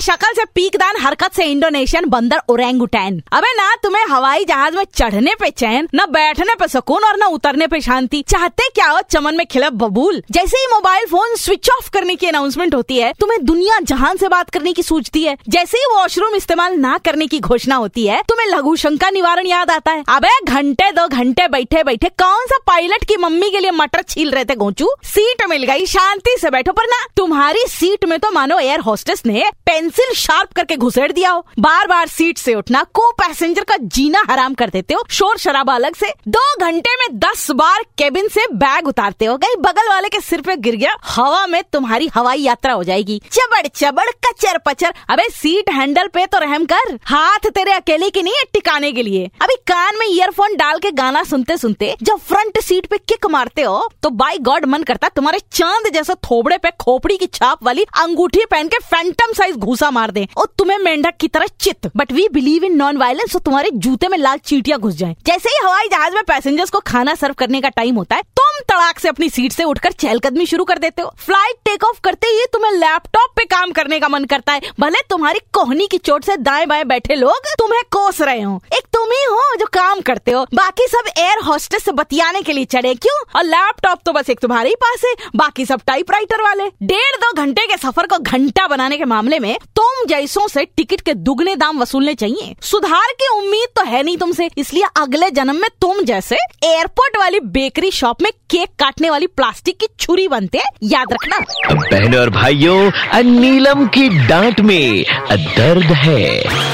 शक्ल से पीकदान हरकत से इंडोनेशियन बंदर ओरेंगुटैन। अबे ना, तुम्हें हवाई जहाज़ में चढ़ने पे चैन, न बैठने पे सुकून और न उतरने पे शांति। चाहते क्या हो चमन में खिला बबूल? जैसे ही मोबाइल फ़ोन स्विच ऑफ़ करने की अनाउंसमेंट होती है, तुम्हें दुनिया जहान से बात करने की सूझती है। जैसे ही वॉशरूम इस्तेमाल ना करने की घोषणा होती है, तुम्हें लघु शंका निवारण याद आता है। अबे, घंटे दो घंटे बैठे बैठे कौन सा पायलट की मम्मी के लिए मटर छील रहे थे गोचू? सीट मिल गई, शांति से बैठो, पर ना, तुम्हारी सीट में तो मानो एयर होस्टेस ने पेंसिल शार्प करके घुसेड़ दिया हो। बार बार सीट से उठना को पैसेंजर का जीना हराम कर देते हो। शोर शराबा अलग से दो घंटे में दस बार केबिन से बैग उतारते हो। गई बगल वाले के सिर पे गिर गया, हवा में तुम्हारी हवाई यात्रा हो जाएगी। चबड़ चबड़, कचर पचर। अबे सीट हैंडल पे तो रहम कर। हाथ तेरे अकेले के नहीं है टिकाने के लिए। अभी कान में ईयरफोन डाल के गाना सुनते सुनते जब फ्रंट सीट पे किक मारते हो तो बाई गॉड मन करता तुम्हारे चाँद जैसा थोबड़े पे खोपड़ी की छाप वाली अंगूठी पहन के फैंटम साइज़ मार दे और तुम्हें मेंढक की तरह चित। But we believe in non violence तो तुम्हारे जूते में लाल चीटियाँ घुस जाए। जैसे ही हवाई जहाज़ में पैसेंजर्स को खाना सर्व करने का टाइम होता है, तुम तड़ाक से अपनी सीट से उठकर चहलकदमी शुरू कर देते हो। फ़्लाइट टेक ऑफ़ करते ही तुम्हें लैपटॉप पे काम करने का मन करता है। भले तुम्हारी कोहनी की चोट से दाएँ बाएँ बैठे लोग तुम्हें कोस रहे हो। एक जो काम करते हो, बाकी सब एयर होस्टेस से बतियाने के लिए चढ़े क्यों? और लैपटॉप तो बस एक तुम्हारे ही पास है, बाकी सब टाइपराइटर वाले। डेढ़ दो घंटे के सफ़र को घंटा बनाने के मामले में तुम जैसों से टिकट के दुगने दाम वसूलने चाहिए। सुधार की उम्मीद तो है नहीं तुमसे, इसलिए अगले जन्म में तुम जैसे एयरपोर्ट वाली बेकरी शॉप में केक काटने वाली प्लास्टिक की छुरी बनते याद रखना। बहनों और भाइयों नीलम की डांट में दर्द है।